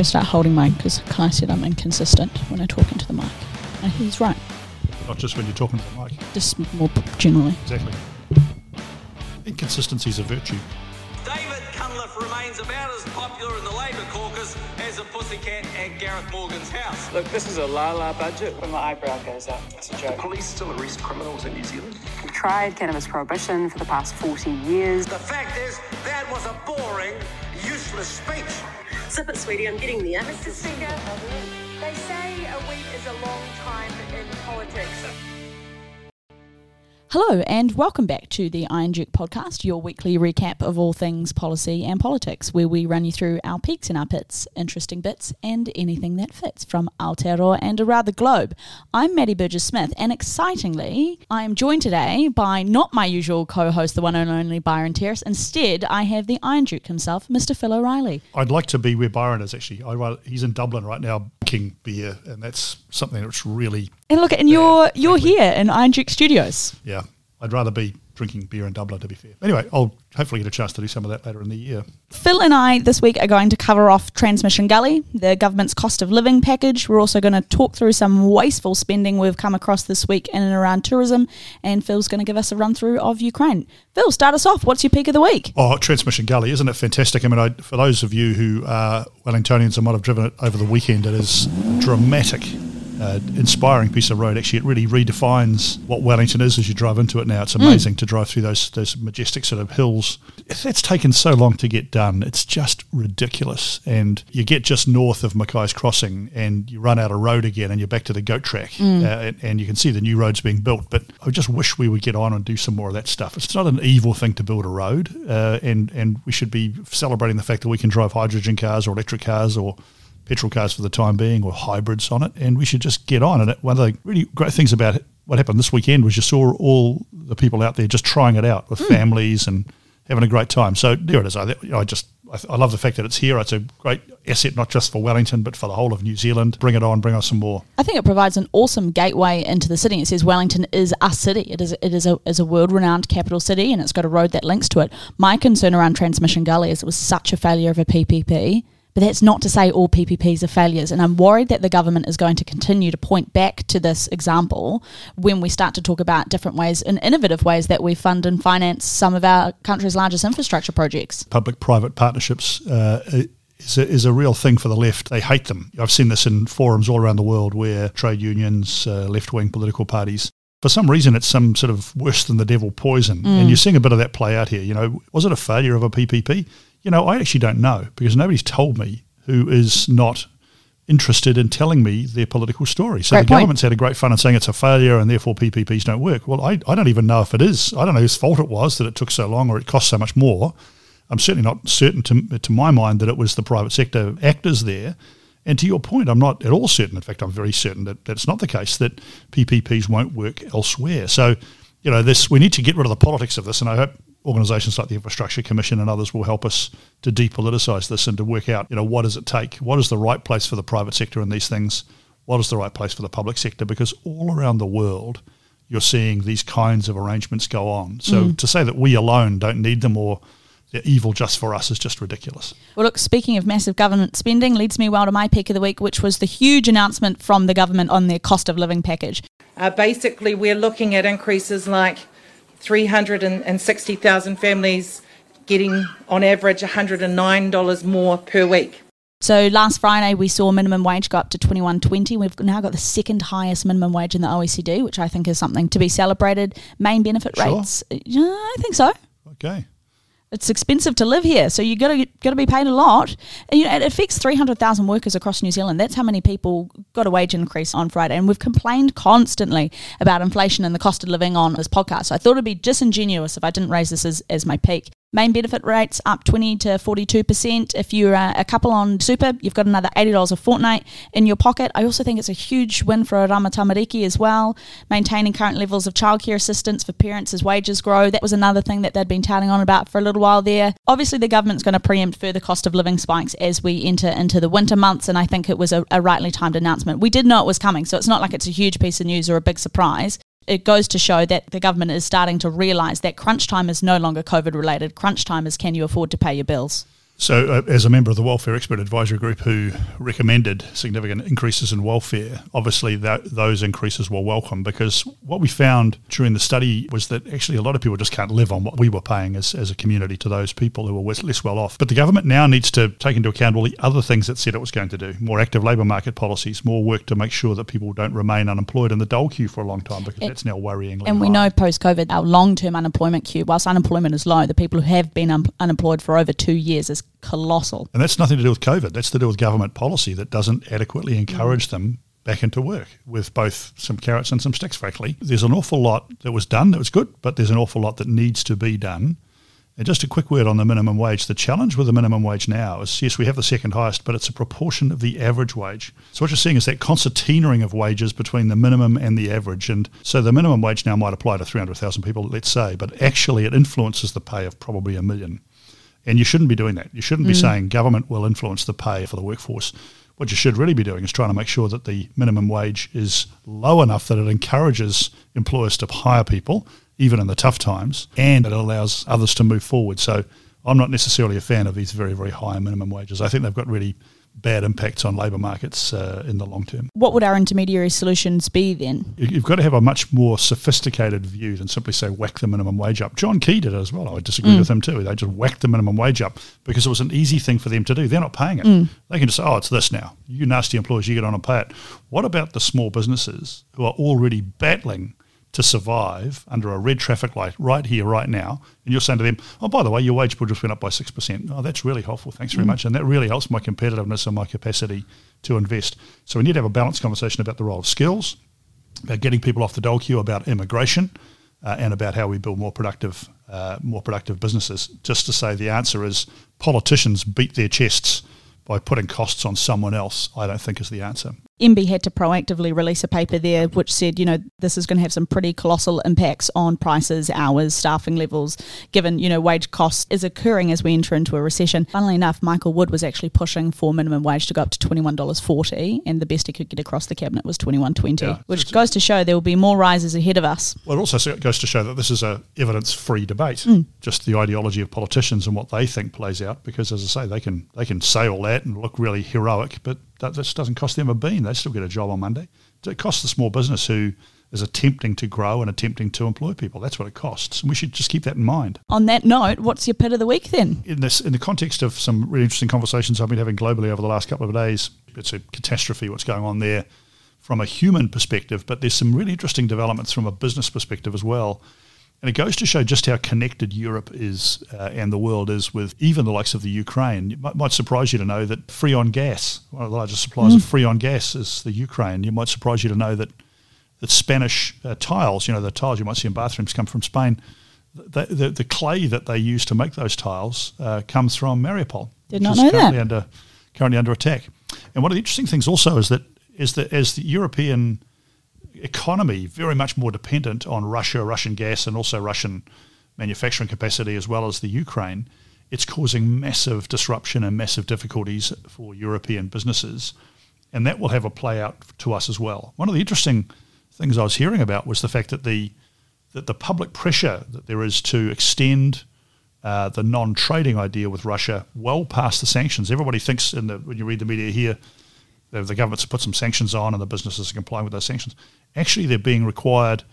I start holding mine because Kai said I'm inconsistent when I talk into the mic. And he's right, Not just when you're talking to the mic. just more generally. Exactly. Inconsistency is a virtue. David Cunliffe remains about as popular in the Labor caucus as a pussycat at Gareth Morgan's house. Look, this is a la la budget. When my eyebrow goes up, it's a joke. The Police still arrest criminals in New Zealand? We've tried cannabis prohibition for the past 40 years. The fact is, that was a boring, useless speech. Sip it, sweetie. I'm getting there. Mr. Speaker, they say a week is a long time in politics. Hello, and welcome back to the Iron Duke podcast, your weekly recap of all things policy and politics, where we run you through our peaks and our pits, interesting bits, and anything that fits from Aotearoa and around the globe. I'm Maddy Burgess Smith, and excitingly, I am joined today by not my usual co host, the one and only Byron Terrace. Instead, I have the Iron Duke himself, Mr. Phil O'Reilly. I'd like to be where Byron is actually. I, he's in Dublin right now, king beer, and that's something that's really, And look, and you're you're here in Iron Duke Studios. yeah. I'd rather be drinking beer in Dublin, to be fair. Anyway, I'll hopefully get a chance to do some of that later in the year. Phil and I this week are going to cover off Transmission Gully, the government's cost of living package. We're also going to talk through some wasteful spending we've come across this week in and around tourism. And Phil's going to give us a run through of Ukraine. Phil, start us off. What's your peak of the week? Oh, Transmission Gully, isn't it fantastic? I mean, I, for those of you who are Wellingtonians and might have driven it over the weekend, it is dramatic, uh, inspiring piece of road. Actually, it really redefines what Wellington is as you drive into it now. It's amazing to drive through those those majestic sort of hills. It's taken so long to get done. It's just ridiculous. And you get just north of Mackay's Crossing, and you run out of road again, and you're back to the goat track, uh, and, and you can see the new roads being built. But I just wish we would get on and do some more of that stuff. It's not an evil thing to build a road, uh, and and we should be celebrating the fact that we can drive hydrogen cars or electric cars or petrol cars for the time being or hybrids on it, and we should just get on. And it, one of the really great things about it, what happened this weekend was you saw all the people out there just trying it out with hmm. families and having a great time. So there it is. I, I just I, I love the fact that it's here. It's a great asset not just for Wellington but for the whole of New Zealand. Bring it on. Bring us some more. I think it provides an awesome gateway into the city. It says Wellington is a city. It is it is a is a world renowned capital city, and it's got a road that links to it. My concern around Transmission Gully is it was such a failure of a PPP. But that's not to say all PPPs are failures. And I'm worried that the government is going to continue to point back to this example when we start to talk about different ways and innovative ways that we fund and finance some of our country's largest infrastructure projects. Public-private partnerships. Uh, is a, is a real thing for the left. They hate them. I've seen this in forums all around the world where trade unions, uh, left-wing political parties, for some reason, it's some sort of worse than the devil poison. And you're seeing a bit of that play out here. You know, was it a failure of a PPP? You know, I actually don't know because nobody's told me who is not interested in telling me their political story. So Great the point. government's had a great fun in saying it's a failure and therefore PPPs don't work. Well, I, I don't even know if it is. I don't know whose fault it was that it took so long or it cost so much more. I'm certainly not certain to, to my mind that it was the private sector actors there. And to your point, I'm not at all certain. In fact, I'm very certain that that's not the case, that PPPs won't work elsewhere. So, you know, this we need to get rid of the politics of this. And I hope organisations like the Infrastructure Commission and others will help us to depoliticise this and to work out, you know, what does it take? What is the right place for the private sector in these things? What is the right place for the public sector? Because all around the world, you're seeing these kinds of arrangements go on. So to say that we alone don't need them or they're evil just for us is just ridiculous. Well, look, speaking of massive government spending, leads me well to my peak of the week, which was the huge announcement from the government on their cost of living package. Uh, basically, we're looking at increases like 360,000 families getting, on average, $109 more per week. So last Friday we saw minimum wage go up to twenty one twenty. We've now got the second highest minimum wage in the OECD, which I think is something to be celebrated. Main benefit Sure. rates, yeah, I think so. Okay. It's expensive to live here, so you got to got to be paid a lot. And, you know, it affects three hundred thousand workers across New Zealand. That's how many people got a wage increase on Friday, and we've complained constantly about inflation and the cost of living on this podcast. So I thought it'd be disingenuous if I didn't raise this as, as my peak. Main benefit rates up 20 to 42%. If you're a, couple on super, you've got another $80 a fortnight in your pocket. I also think it's a huge win for Oranga Tamariki as well. Maintaining current levels of childcare assistance for parents as wages grow. That was another thing that they'd been touting on about for a little while there. Obviously, the government's going to preempt further cost of living spikes as we enter into the winter months, and I think it was a, a rightly timed announcement. We did know it was coming, so it's not like it's a huge piece of news or a big surprise it goes to show that the government is starting to realise that crunch time is no longer COVID related. Crunch time is can you afford to pay your bills? So, uh, as a member of the Welfare Expert Advisory Group who recommended significant increases in welfare, obviously that, those increases were welcome because what we found during the study was that actually a lot of people just can't live on what we were paying as, as a community to those people who were less well off. But the government now needs to take into account all the other things it said it was going to do more active labour market policies, more work to make sure that people don't remain unemployed in the dole queue for a long time because It- that's now worrying. And we high. know post COVID, our long term unemployment queue, whilst unemployment is low, the people who have been un- unemployed for over two years is colossal. And that's nothing to do with COVID. That's to do with government policy that doesn't adequately encourage mm. them back into work with both some carrots and some sticks, frankly. There's an awful lot that was done that was good, but there's an awful lot that needs to be done. And just a quick word on the minimum wage. The challenge with the minimum wage now is yes, we have the second highest, but it's a proportion of the average wage. So what you're seeing is that concertinaing of wages between the minimum and the average. And so the minimum wage now might apply to 300,000 people, let's say, but actually it influences the pay of probably a million. And you shouldn't be doing that. You shouldn't be mm. saying government will influence the pay for the workforce. What you should really be doing is trying to make sure that the minimum wage is low enough that it encourages employers to hire people, even in the tough times, and it allows others to move forward. So I'm not necessarily a fan of these very, very high minimum wages. I think they've got really bad impacts on labour markets uh, in the long term. What would our intermediary solutions be then? You- You've got to have a much more sophisticated view than simply say whack the minimum wage up. John Key did it as well. I would disagree with him too. They just whacked the minimum wage up because it was an easy thing for them to do. They're not paying it. They can just say, oh, it's this now. You nasty employers, you get on and pay it. What about the small businesses who are already battling to survive under a red traffic light right here, right now? And you're saying to them, oh, by the way, your wage bill just went up by 6%. Oh, that's really helpful. Thanks very much. And that really helps my competitiveness and my capacity to invest. So we need to have a balanced conversation about the role of skills, about getting people off the dole queue, about immigration, uh, and about how we build more productive, uh, more productive businesses. Just to say, the answer is politicians beat their chests by putting costs on someone else. I don't think is the answer. MB had to proactively release a paper there which said, you know, this is going to have some pretty colossal impacts on prices, hours, staffing levels, given, you know, wage cost is occurring as we enter into a recession. Funnily enough, Michael Wood was actually pushing for minimum wage to go up to $21.40 and the best he could get across the cabinet was $21.20, Yeah. which goes to show there will be more rises ahead of us. Well, it also goes to show that this is a evidence-free debate. Mm. Just the ideology of politicians and what they think plays out. Because, as I say, they can they can say all that and look really heroic, but that this doesn't cost them a bean. They still get a job on Monday. It costs the small business who is attempting to grow and attempting to employ people. That's what it costs, and we should just keep that in mind. On that note, what's your pit of the week then? in this in the context of some really interesting conversations I've been having globally over the last couple of days, it's a catastrophe what's going on there from a human perspective, but there's some really interesting developments from a business perspective as well. And it goes to show just how connected Europe is uh, and the world is with even the likes of the Ukraine. It might, might surprise you to know that Freon gas, one of the largest suppliers of Freon gas, is the Ukraine. It might surprise you to know that that Spanish uh, tiles, you know, the tiles you might see in bathrooms come from Spain. The, the, the clay that they use to make those tiles uh, comes from Mariupol, Did not know currently that. under currently under attack. And one of the interesting things also is that is that as the European economy very much more dependent on Russia, Russian gas, and also Russian manufacturing capacity as well as the Ukraine, it's causing massive disruption and massive difficulties for European businesses, and that will have a play out to us as well. One of the interesting things I was hearing about was the fact that the that the public pressure that there is to extend uh, the non-trading idea with Russia well past the sanctions. Everybody thinks in the when you read the media here, the, the government's put some sanctions on and the businesses are complying with those sanctions. Actually, they're being required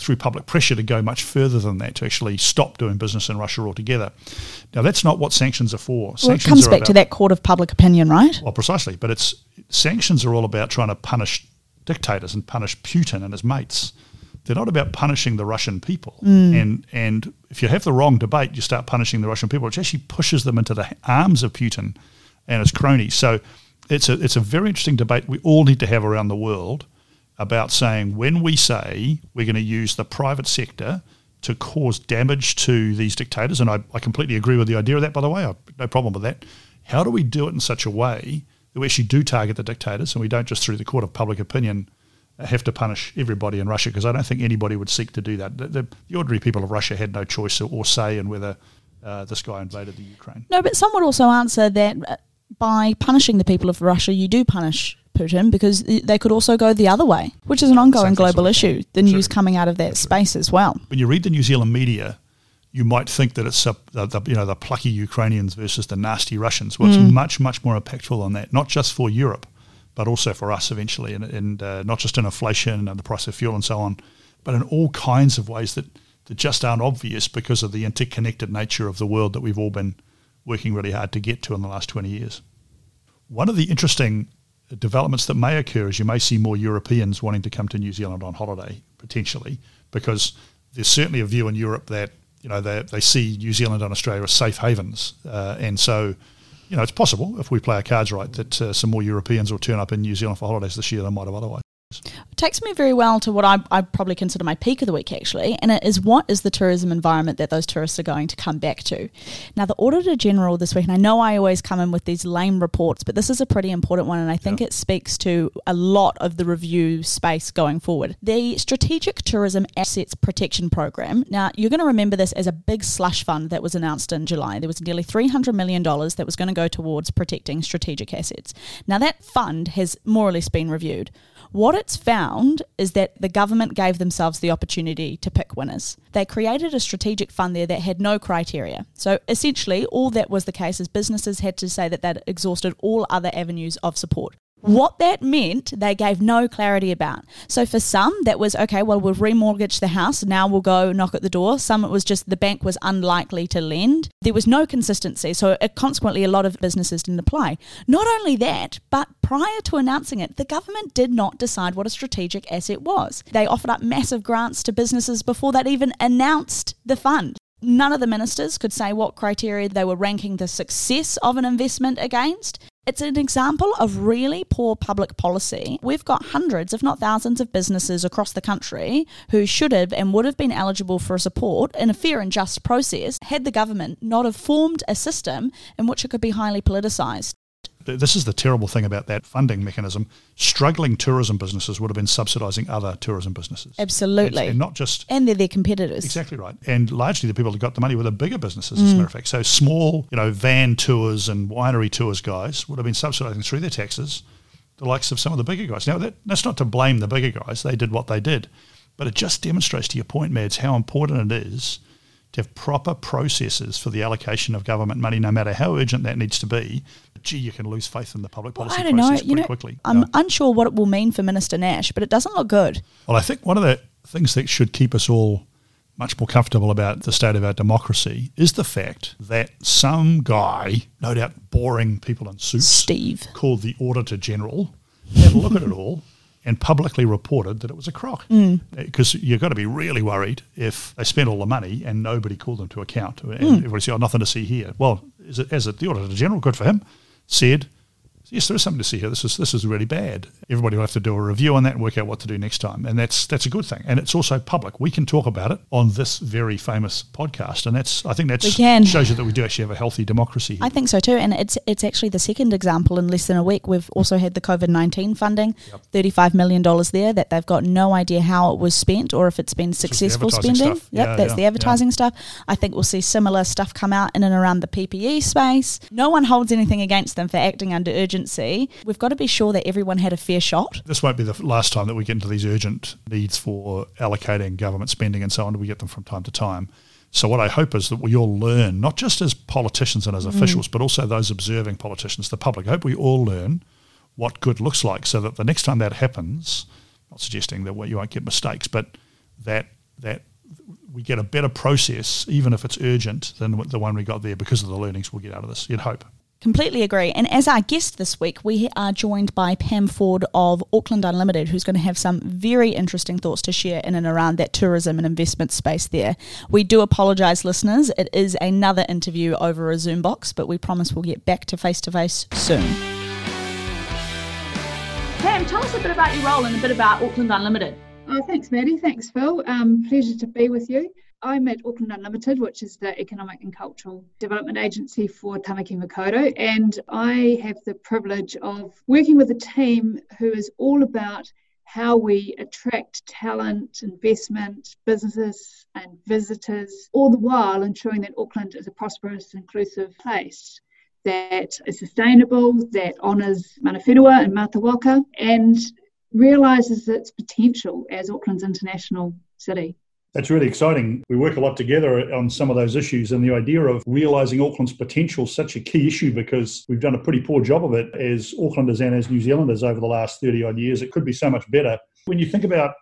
through public pressure to go much further than that to actually stop doing business in Russia altogether. Now, that's not what sanctions are for. Well, it comes back to that court of public opinion, right? well, precisely. But it's sanctions are all about trying to punish dictators and punish Putin and his mates. They're not about punishing the Russian people. Hmm. And and if you have the wrong debate, you start punishing the Russian people, which actually pushes them into the arms of Putin and his cronies. So it's a it's a very interesting debate we all need to have around the world about saying when we say we're going to use the private sector to cause damage to these dictators, and I, I completely agree with the idea of that, by the way, I've no problem with that. How do we do it in such a way that we actually do target the dictators and we don't just through the court of public opinion have to punish everybody in Russia? Because I don't think anybody would seek to do that. The, the, the ordinary people of Russia had no choice or, or say in whether uh, this guy invaded the Ukraine. No, but some would also answer that uh, by punishing the people of Russia, you do punish Putin because they could also go the other way, which is an ongoing Exactly, global issue. The true. news coming out of that space as well. when you read the New Zealand media, you might think that it's a, the, the, you know the plucky Ukrainians versus the nasty Russians. Well, it's Mm. much much more impactful than that. Not just for Europe, but also for us eventually, and, and uh, not just in inflation and the price of fuel and so on, but in all kinds of ways that, that just aren't obvious because of the interconnected nature of the world that we've all been working really hard to get to in the last 20 years. One of the interesting developments that may occur is you may see more Europeans wanting to come to New Zealand on holiday, potentially, because there's certainly a view in Europe that you know they, they see New Zealand and Australia as safe havens, uh, and so you know it's possible if we play our cards right that uh, some more Europeans will turn up in New Zealand for holidays this year than might have otherwise. It takes me very well to what I, I probably consider my peak of the week, actually, and it is what is the tourism environment that those tourists are going to come back to. Now, the Auditor General this week, and I know I always come in with these lame reports, but this is a pretty important one, and I think it speaks to a lot of the review space going forward. The Strategic Tourism Assets Protection Program. Now, you're going to remember this as a big slush fund that was announced in July. There was nearly $300 million that was going to go towards protecting strategic assets. Now, that fund has more or less been reviewed. What it's found is that the government gave themselves the opportunity to pick winners. They created a strategic fund there that had no criteria. So essentially, all that was the case is businesses had to say that they'd exhausted all other avenues of support. What that meant, they gave no clarity about. So for some, that was okay, well, we'll remortgage the house. Now we'll go knock at the door. Some, it was just the bank was unlikely to lend. There was no consistency. So it, consequently, a lot of businesses didn't apply. Not only that, but prior to announcing it, the government did not decide what a strategic asset was. They offered up massive grants to businesses before they'd even announced the fund. None of the ministers could say what criteria they were ranking the success of an investment against. It's an example of really poor public policy. We've got hundreds, if not thousands, of businesses across the country who should have and would have been eligible for support in a fair and just process had the government not have formed a system in which it could be highly politicised. This is the terrible thing about that funding mechanism. Struggling tourism businesses would have been subsidising other tourism businesses. Absolutely. And, and not just And they're their competitors. Exactly right. And largely the people that got the money were the bigger businesses, as a mm. matter of fact. So small, you know, van tours and winery tours guys would have been subsidising through their taxes the likes of some of the bigger guys. Now, that, that's not to blame the bigger guys. They did what they did. But it just demonstrates to your point, Mads, how important it is to have proper processes for the allocation of government money, no matter how urgent that needs to be. Gee, you can lose faith in the public Well, policy I don't know. You know, quickly. I'm Yeah. unsure what it will mean for Minister Nash, but it doesn't look good. Well, I think one of the things that should keep us all much more comfortable about the state of our democracy is the fact that some guy, no doubt boring people in suits, Steve. called the Auditor General, had a look at it all and publicly reported that it was a crock. Mm. Uh, because you've got to be really worried if they spent all the money and nobody called them to account. And mm. everybody said, oh, nothing to see here. Well, is it, as it, the Auditor General, good for him, said, yes, there is something to see here. This is this is really bad. Everybody will have to do a review on that and work out what to do next time, and that's that's a good thing. And it's also public. We can talk about it on this very famous podcast, and that's I think that shows you that we do actually have a healthy democracy. Here. I think so too, and it's it's actually the second example in less than a week. We've also had the COVID nineteen funding, thirty five million dollars there that they've got no idea how it was spent or if it's been successful spending. stuff. Yep, Yeah, that's yeah, the yeah. advertising stuff. I think we'll see similar stuff come out in and around the PPE space. No one holds anything against them for acting under urgency. We've got to be sure that everyone had a fair shot. this won't be the last time that we get into these urgent needs for allocating government spending and so on. We get them from time to time. So what I hope is that we all learn, not just as politicians and as mm. officials, but also those observing politicians, the public. I hope we all learn what good looks like, so that the next time that happens, not suggesting that you won't get mistakes, but that that we get a better process, even if it's urgent, than the one we got there, because of the learnings we'll get out of this. You'd hope. Completely agree. And as our guest this week, we are joined by Pam Ford of Auckland Unlimited, who's going to have some very interesting thoughts to share in and around that tourism and investment space there. We do apologise, listeners. It is another interview over a Zoom box, but we promise we'll get back to face to face soon. Pam, tell us a bit about your role and a bit about Auckland Unlimited. Oh, thanks, Maddy. Thanks, Phil. Um, pleasure to be with you. I'm at Auckland Unlimited, which is the economic and cultural development agency for Tamaki Makaurau, and I have the privilege of working with a team who is all about how we attract talent, investment, businesses, and visitors, all the while ensuring that Auckland is a prosperous, inclusive place that is sustainable, that honours mana whenua and Mata Waka, and realises its potential as Auckland's international city. That's really exciting. We work a lot together on some of those issues, and the idea of realising Auckland's potential is such a key issue because we've done a pretty poor job of it as Aucklanders and as New Zealanders over the last 30 odd years. It could be so much better. When you think about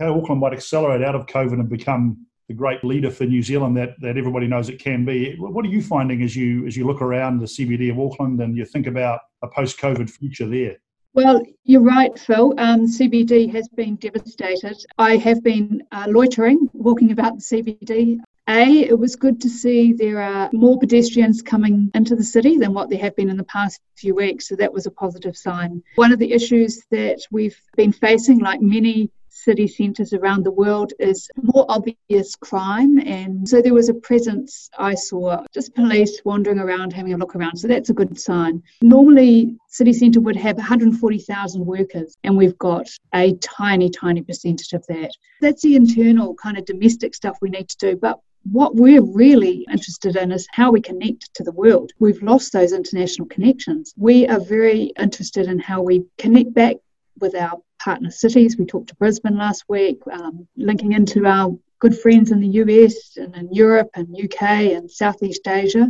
how Auckland might accelerate out of COVID and become the great leader for New Zealand that, that everybody knows it can be. What are you finding as you as you look around the CBD of Auckland and you think about a post-COVID future there? Well, you're right, Phil. Um, CBD has been devastated. I have been uh, loitering, walking about the CBD. A, it was good to see there are more pedestrians coming into the city than what there have been in the past few weeks. So that was a positive sign. One of the issues that we've been facing, like many city centres around the world is more obvious crime. And so there was a presence I saw, just police wandering around, having a look around. So that's a good sign. Normally, city centre would have 140,000 workers, and we've got a tiny, tiny percentage of that. That's the internal kind of domestic stuff we need to do. But what we're really interested in is how we connect to the world. We've lost those international connections. We are very interested in how we connect back with our partner cities. We talked to Brisbane last week, um, linking into our good friends in the US and in Europe and UK and Southeast Asia.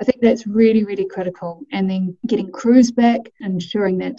I think that's really, really critical. And then getting crews back, ensuring that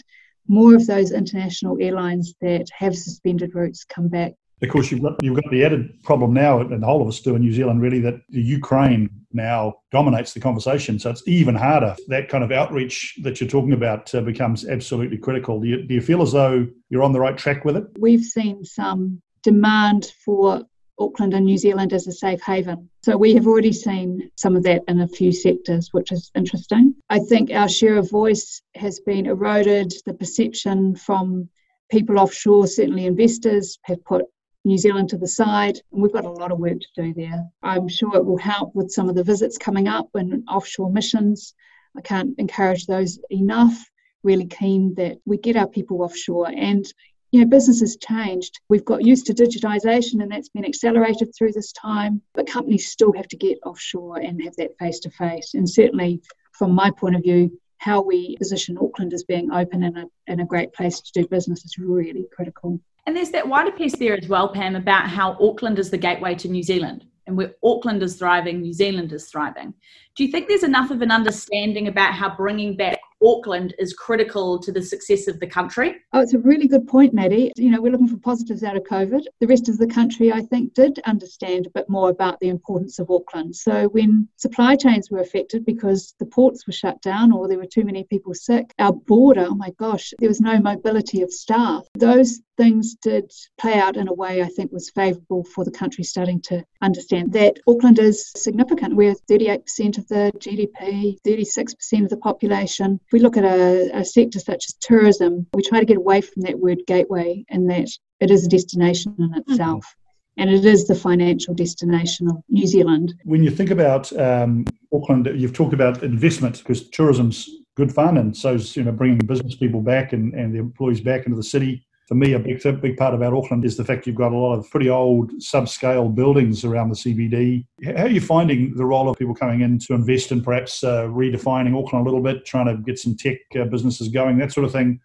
more of those international airlines that have suspended routes come back of course, you've got you've got the added problem now, and the whole of us do in New Zealand, really, that Ukraine now dominates the conversation. So it's even harder. That kind of outreach that you're talking about uh, becomes absolutely critical. Do you, do you feel as though you're on the right track with it? We've seen some demand for Auckland and New Zealand as a safe haven. So we have already seen some of that in a few sectors, which is interesting. I think our share of voice has been eroded. The perception from people offshore, certainly investors, have put New Zealand to the side. And we've got a lot of work to do there. I'm sure it will help with some of the visits coming up and offshore missions. I can't encourage those enough. Really keen that we get our people offshore. And, you know, business has changed. We've got used to digitization and that's been accelerated through this time, but companies still have to get offshore and have that face to face. And certainly, from my point of view, how we position Auckland as being open and a, and a great place to do business is really critical. And there's that wider piece there as well, Pam, about how Auckland is the gateway to New Zealand. And where Auckland is thriving, New Zealand is thriving. Do you think there's enough of an understanding about how bringing back Auckland is critical to the success of the country? Oh, it's a really good point, Maddy. You know, we're looking for positives out of COVID. The rest of the country, I think, did understand a bit more about the importance of Auckland. So when supply chains were affected because the ports were shut down or there were too many people sick, our border, oh my gosh, there was no mobility of staff. Those things did play out in a way I think was favourable for the country starting to understand that Auckland is significant. We're 38% of the GDP, 36% of the population. If we look at a, a sector such as tourism, we try to get away from that word gateway and that it is a destination in itself. Mm-hmm and it is the financial destination of New Zealand. When you think about um, Auckland, you've talked about investment because tourism's good fun, and so is you know bringing business people back and, and the employees back into the city for me, a big big part about Auckland is the fact you've got a lot of pretty old subscale buildings around the CBD. How are you finding the role of people coming in to invest in perhaps uh, redefining Auckland a little bit, trying to get some tech uh, businesses going, that sort of thing?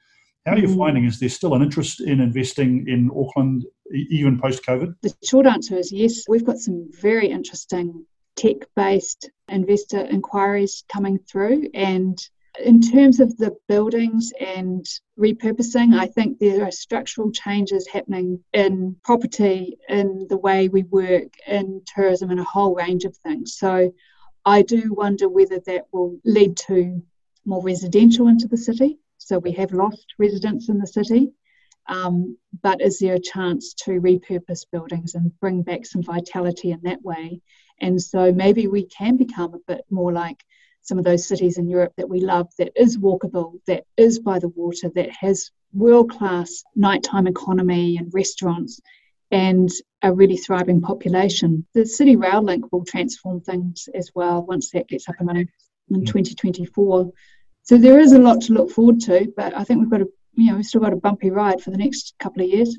How are you mm. finding? Is there still an interest in investing in Auckland even post COVID? The short answer is yes. We've got some very interesting tech based investor inquiries coming through, and in terms of the buildings and repurposing, I think there are structural changes happening in property, in the way we work, in tourism, and a whole range of things. So I do wonder whether that will lead to more residential into the city. So we have lost residents in the city. Um, but is there a chance to repurpose buildings and bring back some vitality in that way? And so maybe we can become a bit more like some of those cities in Europe that we love that is walkable, that is by the water, that has world class nighttime economy and restaurants and a really thriving population. The City Rail Link will transform things as well once that gets up and running in mm. 2024. So there is a lot to look forward to, but I think we've got a you know we've still got a bumpy ride for the next couple of years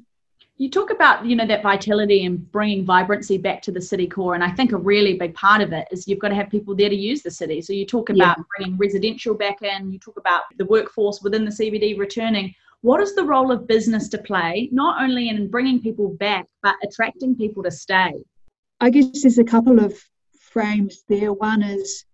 you talk about you know that vitality and bringing vibrancy back to the city core and i think a really big part of it is you've got to have people there to use the city so you talk about yeah. bringing residential back in you talk about the workforce within the cbd returning What is the role of business to play, not only in bringing people back, but attracting people to stay? I guess there's a couple of frames there. One is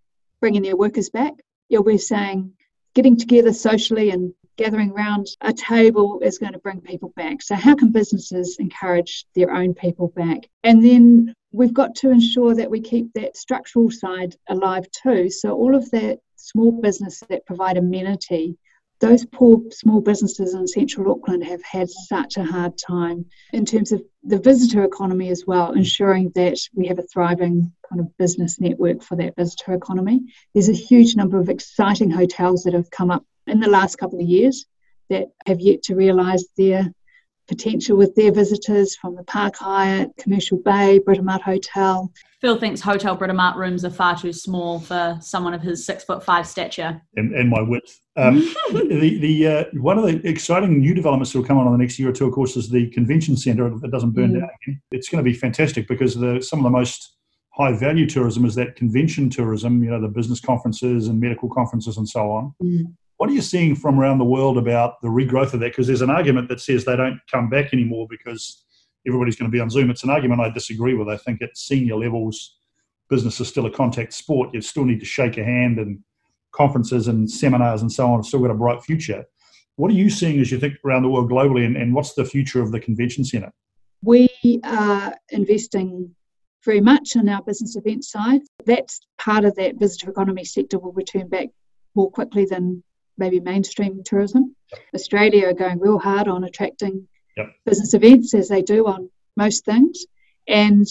bringing their workers back. Yeah, we're saying getting together socially and gathering around a table is going to bring people back. So, how can businesses encourage their own people back? And then we've got to ensure that we keep that structural side alive too. So, all of that small business that provide amenity those poor small businesses in central Auckland have had such a hard time in terms of the visitor economy as well, ensuring that we have a thriving kind of business network for that visitor economy. There's a huge number of exciting hotels that have come up in the last couple of years that have yet to realise their potential with their visitors from the Park Hyatt, Commercial Bay, Britomart Hotel. Phil thinks Hotel Britomart rooms are far too small for someone of his six foot five stature. And, and my width. Um, the the uh, one of the exciting new developments that will come on in the next year or two, of course, is the convention centre. If it doesn't burn mm. down again, it's going to be fantastic because the some of the most high value tourism is that convention tourism. You know, the business conferences and medical conferences and so on. Mm. What are you seeing from around the world about the regrowth of that? Because there's an argument that says they don't come back anymore because everybody's going to be on Zoom. It's an argument I disagree with. I think at senior levels, business is still a contact sport. You still need to shake a hand, and conferences and seminars and so on have still got a bright future. What are you seeing as you think around the world globally, and, and what's the future of the convention centre? We are investing very much in our business event side. That's part of that visitor economy sector will return back more quickly than maybe mainstream tourism. Australia are going real hard on attracting yep. business events as they do on most things. And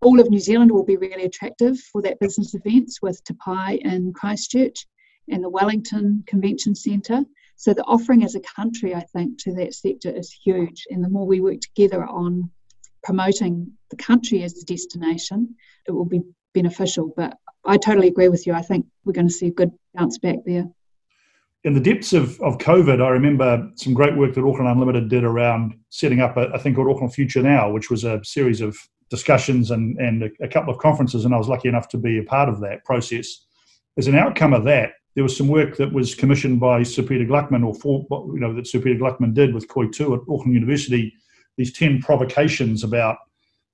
all of New Zealand will be really attractive for that business events with Te Pae in Christchurch and the Wellington Convention Centre. So the offering as a country, I think, to that sector is huge. And the more we work together on promoting the country as a destination, it will be beneficial. But I totally agree with you. I think we're going to see a good bounce back there in the depths of, of COVID, I remember some great work that Auckland Unlimited did around setting up a, a thing called Auckland Future Now, which was a series of discussions and, and a, a, couple of conferences. And I was lucky enough to be a part of that process. As an outcome of that, there was some work that was commissioned by Sir Peter Gluckman, or for, you know, that Sir Peter Gluckman did with Koi Tū at Auckland University, these 10 provocations about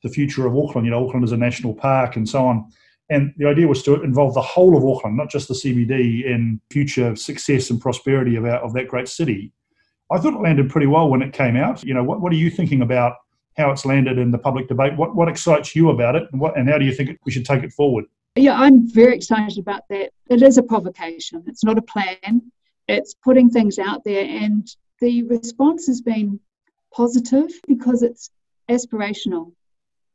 the future of Auckland, you know, Auckland is a national park and so on. And the idea was to involve the whole of Auckland, not just the CBD, in future success and prosperity of, our, of that great city. I thought it landed pretty well when it came out. You know, what, what are you thinking about how it's landed in the public debate? What, what excites you about it, and, what, and how do you think we should take it forward? Yeah, I'm very excited about that. It is a provocation. It's not a plan. It's putting things out there, and the response has been positive because it's aspirational.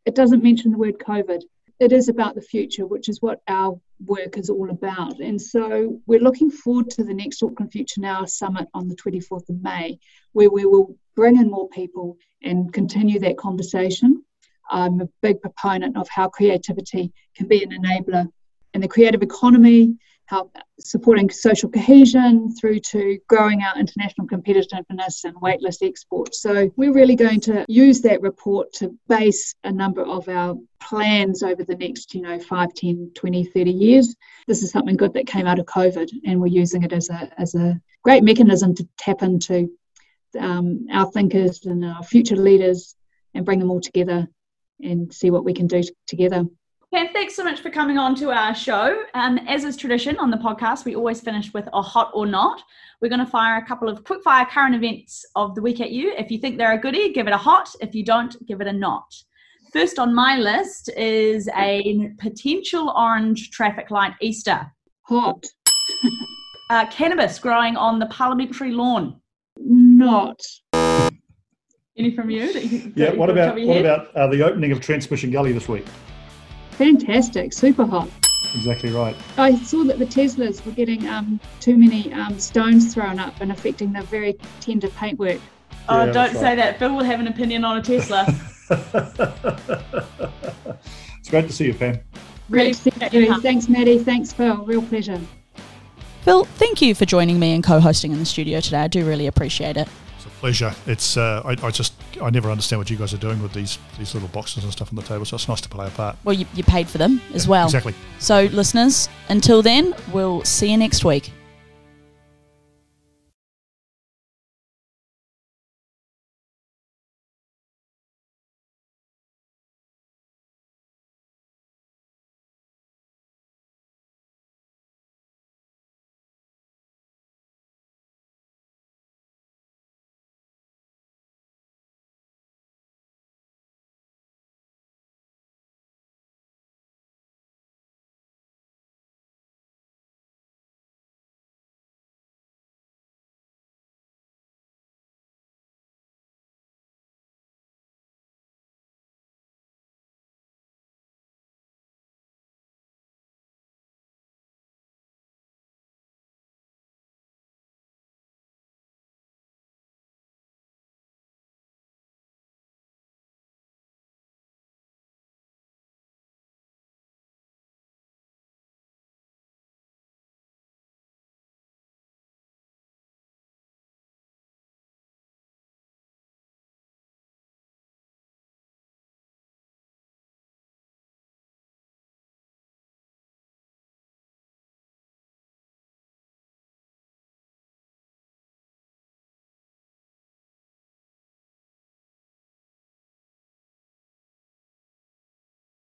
It doesn't mention the word COVID it is about the future, which is what our work is all about. And so we're looking forward to the next Auckland Future Now summit on the 24th of May, where we will bring in more people and continue that conversation. I'm a big proponent of how creativity can be an enabler in the creative economy help supporting social cohesion through to growing our international competitiveness and weightless exports. So we're really going to use that report to base a number of our plans over the next, you know, 5, 10, 20, 30 years. This is something good that came out of COVID and we're using it as a, as a great mechanism to tap into um, our thinkers and our future leaders and bring them all together and see what we can do t- together. Ken, thanks so much for coming on to our show. Um, as is tradition on the podcast, we always finish with a hot or not. We're going to fire a couple of quick fire current events of the week at you. If you think they're a goodie, give it a hot. If you don't, give it a not. First on my list is a potential orange traffic light Easter. Hot. uh, cannabis growing on the parliamentary lawn. Not. Any from you? you yeah. What about what about uh, the opening of Transmission Gully this week? Fantastic, super hot. Exactly right. I saw that the Teslas were getting um, too many um, stones thrown up and affecting the very tender paintwork. Oh, yeah, don't say right. that. Phil will have an opinion on a Tesla. it's great to see you, Pam. Great to see you. Thanks, Maddy. Thanks, Phil. Real pleasure. Phil, thank you for joining me and co-hosting in the studio today. I do really appreciate it It's a pleasure. It's uh, I, I, just I never understand what you guys are doing with these these little boxes and stuff on the table. So it's nice to play a part. Well, you, you paid for them as yeah, well. Exactly. So listeners, until then, we'll see you next week.